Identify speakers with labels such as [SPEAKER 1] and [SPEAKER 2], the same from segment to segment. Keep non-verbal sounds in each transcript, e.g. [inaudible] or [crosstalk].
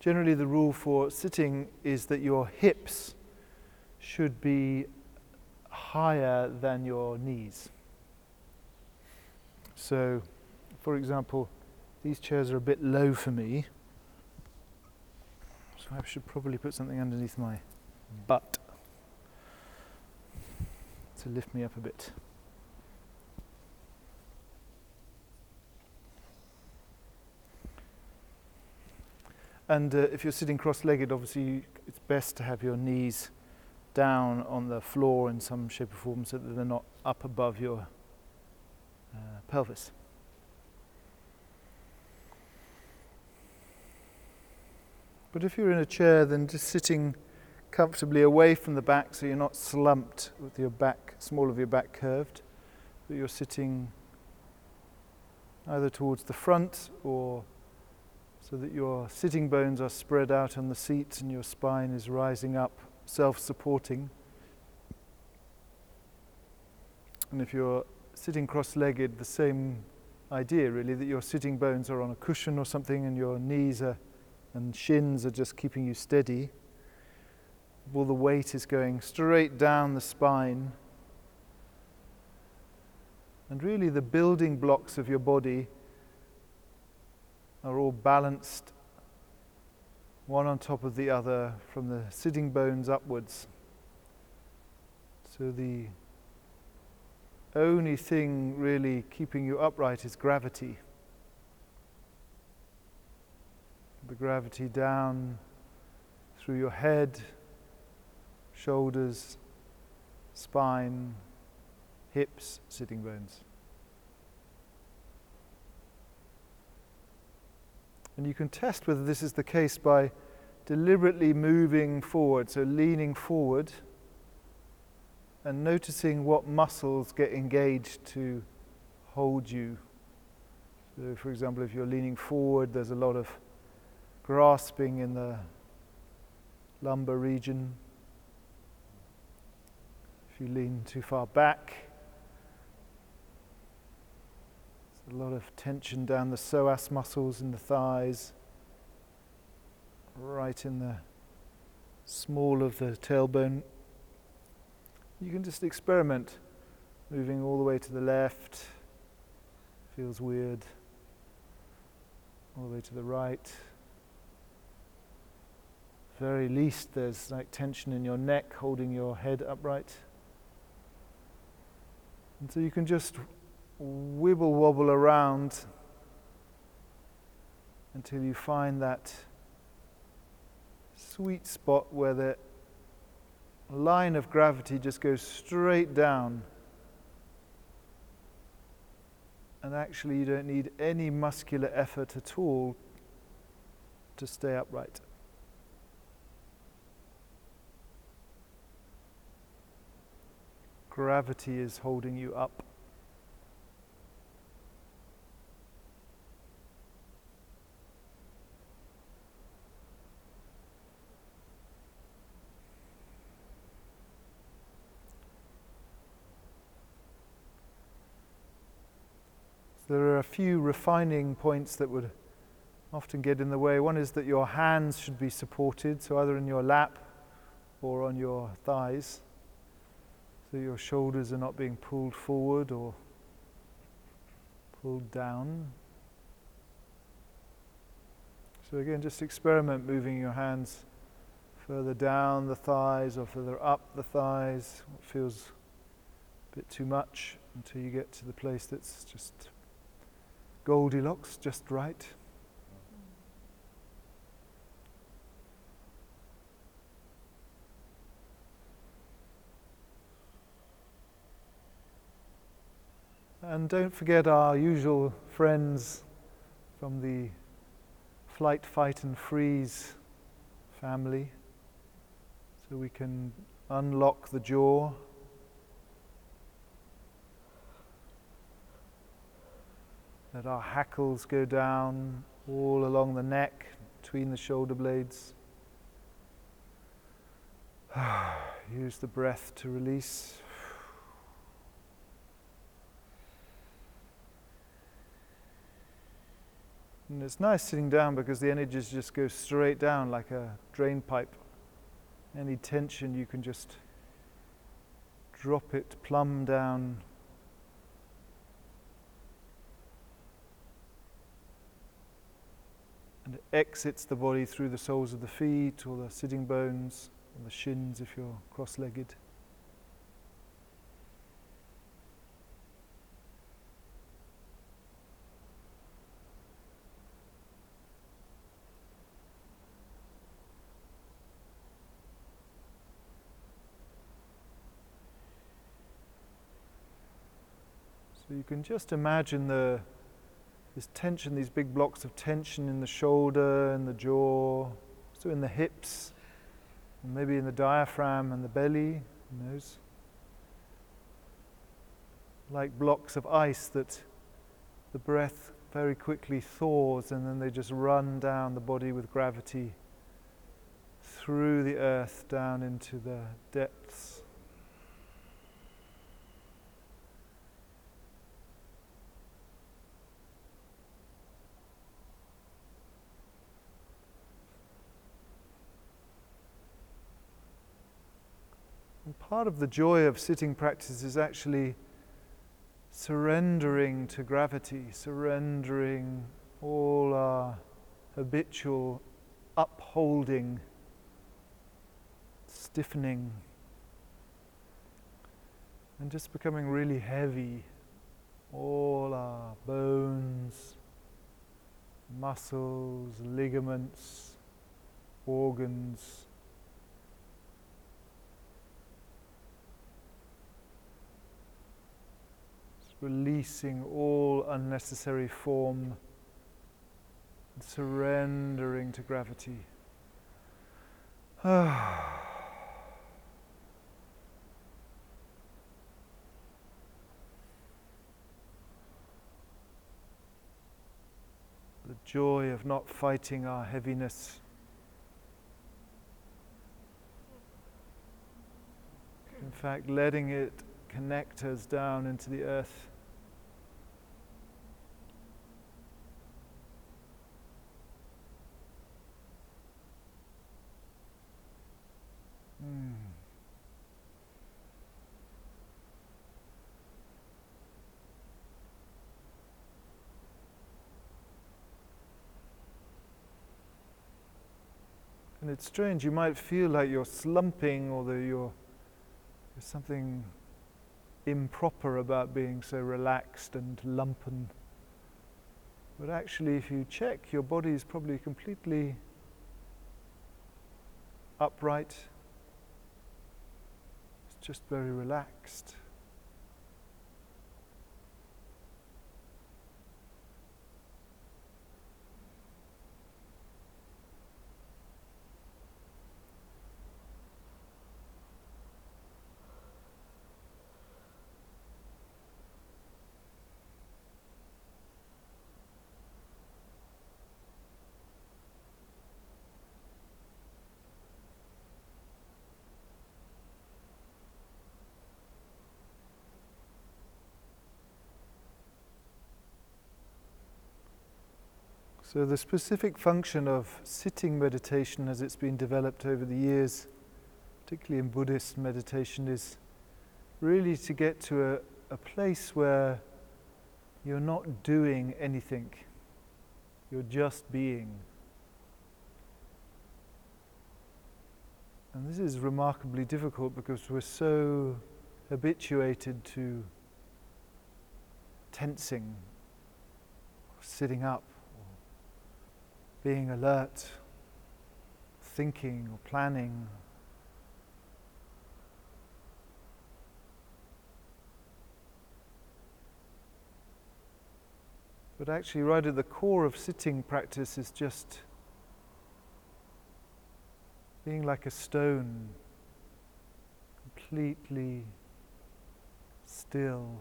[SPEAKER 1] generally the rule for sitting is that your hips should be higher than your knees. So, for example, these chairs are a bit low for me, so I should probably put something underneath my butt to lift me up a bit. And uh, if you're sitting cross legged, obviously it's best to have your knees down on the floor in some shape or form so that they're not up above your uh, pelvis. But if you're in a chair, then just sitting comfortably away from the back so you're not slumped with your back, small of your back curved, but you're sitting either towards the front or so that your sitting bones are spread out on the seat and your spine is rising up, self supporting. And if you're sitting cross legged, the same idea really that your sitting bones are on a cushion or something and your knees are, and shins are just keeping you steady. All the weight is going straight down the spine. And really, the building blocks of your body are all balanced, one on top of the other, from the sitting bones upwards. So the only thing really keeping you upright is gravity. The gravity down through your head, shoulders, spine, hips, sitting bones. And you can test whether this is the case by deliberately moving forward, so leaning forward and noticing what muscles get engaged to hold you. So, for example, if you're leaning forward, there's a lot of grasping in the lumbar region. If you lean too far back, a lot of tension down the psoas muscles in the thighs, right in the small of the tailbone. You can just experiment moving all the way to the left, feels weird, all the way to the right. Very least, there's like tension in your neck holding your head upright. And so you can just wibble wobble around until you find that sweet spot where the line of gravity just goes straight down. And actually, you don't need any muscular effort at all to stay upright. Gravity is holding you up. There are a few refining points that would often get in the way. One is that your hands should be supported, so either in your lap or on your thighs, so your shoulders are not being pulled forward or pulled down. So, again, just experiment moving your hands further down the thighs or further up the thighs. What feels a bit too much until you get to the place that's just Goldilocks, just right. And don't forget our usual friends from the flight, fight, and freeze family. So we can unlock the jaw. Let our hackles go down all along the neck, between the shoulder blades. [sighs] Use the breath to release. And it's nice sitting down because the energies just go straight down like a drain pipe. Any tension, you can just drop it plumb down. And it exits the body through the soles of the feet or the sitting bones or the shins if you're cross legged. So you can just imagine the this tension, these big blocks of tension in the shoulder and the jaw, so in the hips, and maybe in the diaphragm and the belly, who knows? Like blocks of ice that the breath very quickly thaws and then they just run down the body with gravity through the earth down into the depths. And part of the joy of sitting practice is actually surrendering to gravity, surrendering all our habitual upholding, stiffening, and just becoming really heavy. All our bones, muscles, ligaments, organs releasing all unnecessary form, and surrendering to gravity. [sighs] the joy of not fighting our heaviness. In fact, letting it connect us down into the earth. And it's strange, you might feel like you're slumping or that you're, there's something improper about being so relaxed and lumpen. But actually, if you check, your body is probably completely upright. It's just very relaxed. So, the specific function of sitting meditation as it's been developed over the years, particularly in Buddhist meditation, is really to get to a, a place where you're not doing anything, you're just being. And this is remarkably difficult because we're so habituated to tensing, sitting up, being alert, thinking or planning. But actually, right at the core of sitting practice is just being like a stone, completely still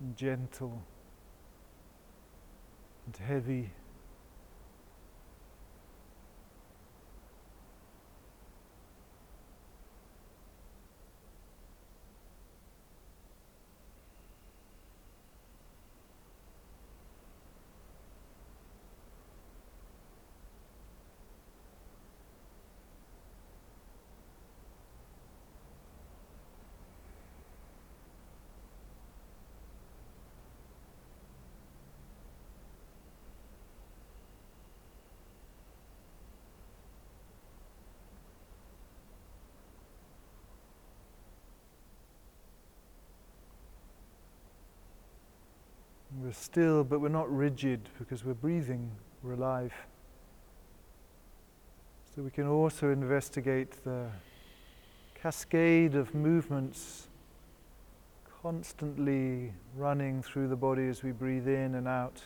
[SPEAKER 1] and gentle and heavy. Still, but we're not rigid because we're breathing, we're alive. So we can also investigate the cascade of movements constantly running through the body as we breathe in and out.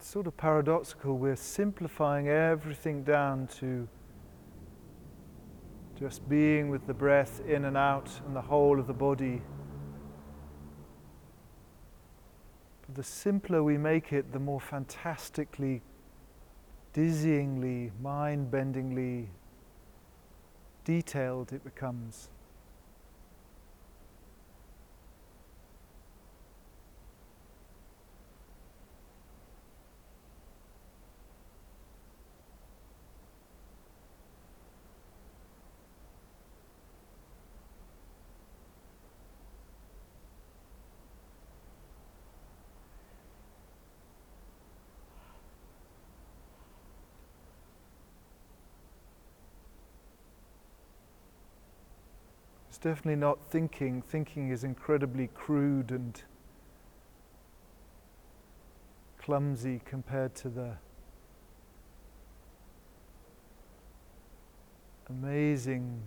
[SPEAKER 1] It's sort of paradoxical. We're simplifying everything down to just being with the breath in and out and the whole of the body. But the simpler we make it, the more fantastically, dizzyingly, mind bendingly detailed it becomes. Definitely not thinking. Thinking is incredibly crude and clumsy compared to the amazing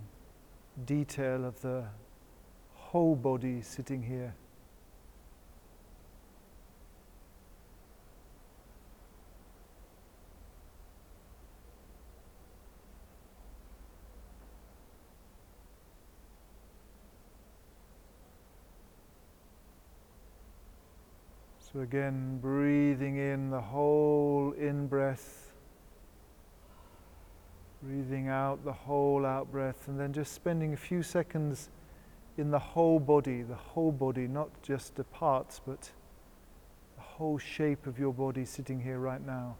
[SPEAKER 1] detail of the whole body sitting here. So, again, breathing in the whole in breath, breathing out the whole out breath, and then just spending a few seconds in the whole body, the whole body, not just the parts, but the whole shape of your body sitting here right now.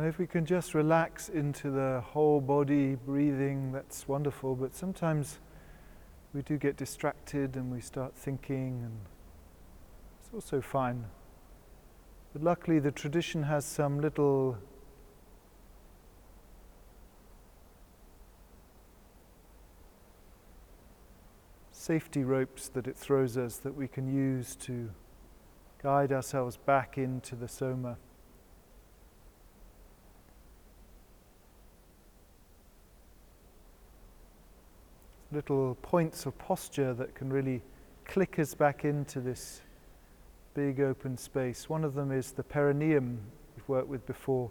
[SPEAKER 1] And if we can just relax into the whole body breathing, that's wonderful. But sometimes we do get distracted and we start thinking, and it's also fine. But luckily, the tradition has some little safety ropes that it throws us that we can use to guide ourselves back into the soma. Little points of posture that can really click us back into this big open space. One of them is the perineum we've worked with before.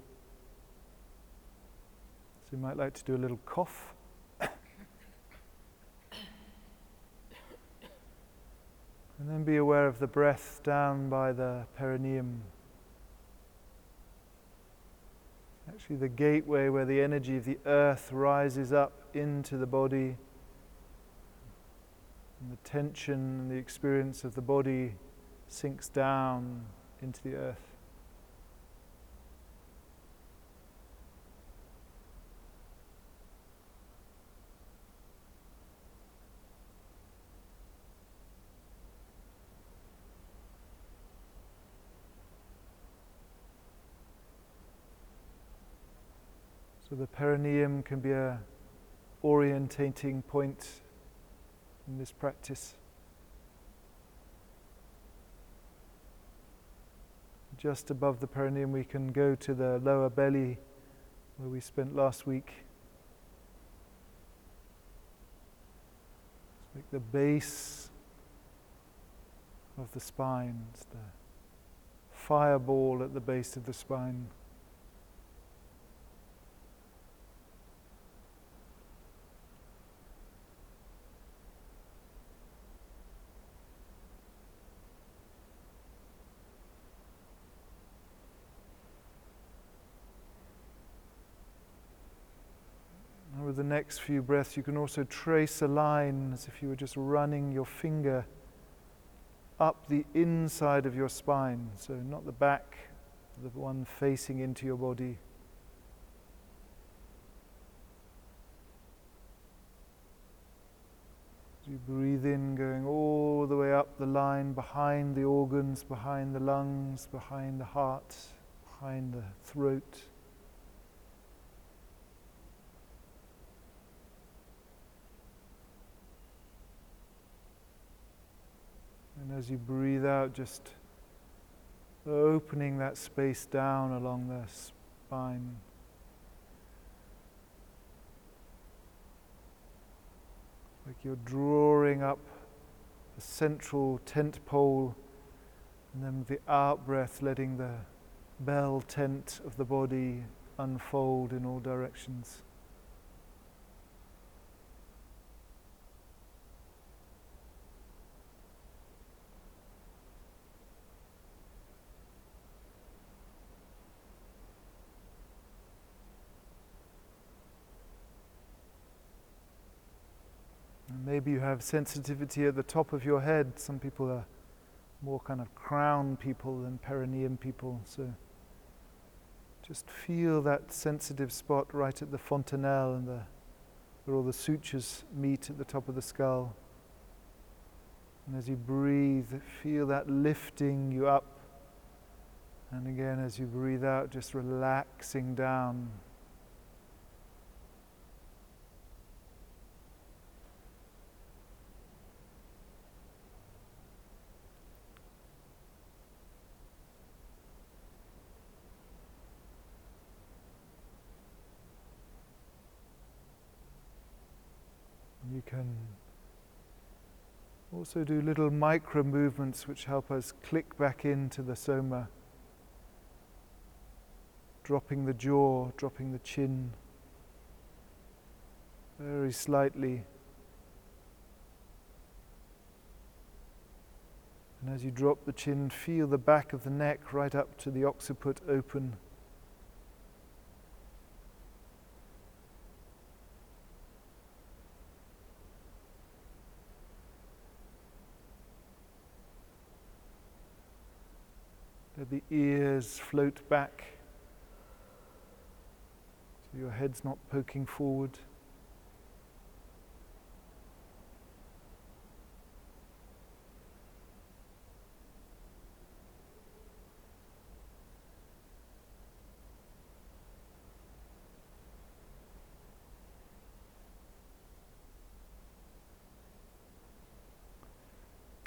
[SPEAKER 1] So you might like to do a little cough. [coughs] and then be aware of the breath down by the perineum. Actually, the gateway where the energy of the earth rises up into the body. And the tension and the experience of the body sinks down into the earth. So the perineum can be a orientating point in this practice. Just above the perineum, we can go to the lower belly where we spent last week. Make the base of the spine, it's the fireball at the base of the spine. with the next few breaths, you can also trace a line as if you were just running your finger up the inside of your spine. So, not the back, the one facing into your body. You breathe in, going all the way up the line behind the organs, behind the lungs, behind the heart, behind the throat. And as you breathe out, just opening that space down along the spine. Like you're drawing up the central tent pole, and then with the out breath, letting the bell tent of the body unfold in all directions. Maybe you have sensitivity at the top of your head. Some people are more kind of crown people than perineum people. So just feel that sensitive spot right at the fontanelle and the, where all the sutures meet at the top of the skull. And as you breathe, feel that lifting you up. And again, as you breathe out, just relaxing down. You can also do little micro movements which help us click back into the soma. Dropping the jaw, dropping the chin very slightly. And as you drop the chin, feel the back of the neck right up to the occiput open. The ears float back so your head's not poking forward.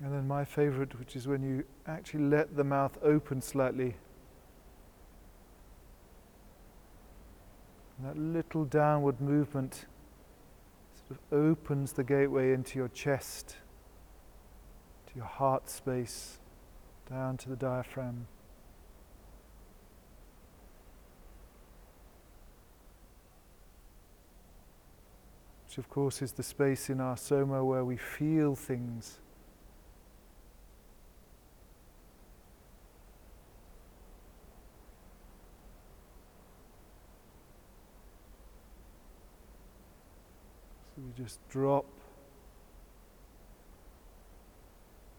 [SPEAKER 1] And then my favorite, which is when you actually let the mouth open slightly. And that little downward movement sort of opens the gateway into your chest, to your heart space, down to the diaphragm. Which, of course, is the space in our soma where we feel things. we just drop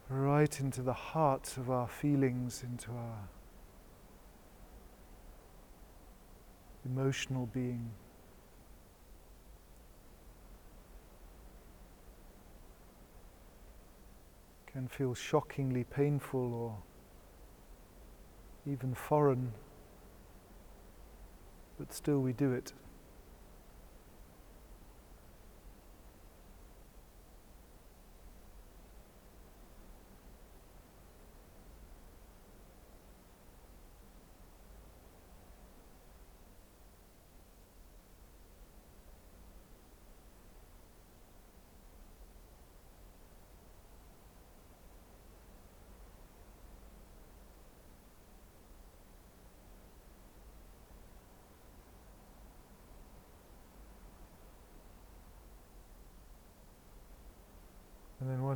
[SPEAKER 1] right into the heart of our feelings, into our emotional being. Can feel shockingly painful or even foreign, but still we do it.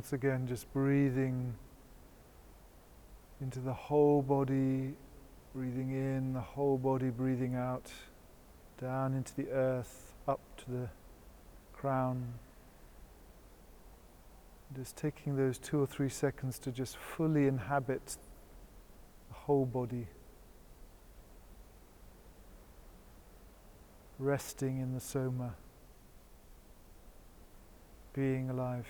[SPEAKER 1] Once again, just breathing into the whole body, breathing in, the whole body breathing out, down into the earth, up to the crown. Just taking those two or three seconds to just fully inhabit the whole body. Resting in the soma, being alive.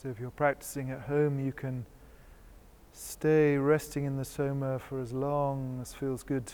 [SPEAKER 1] So if you're practicing at home, you can stay resting in the soma for as long as feels good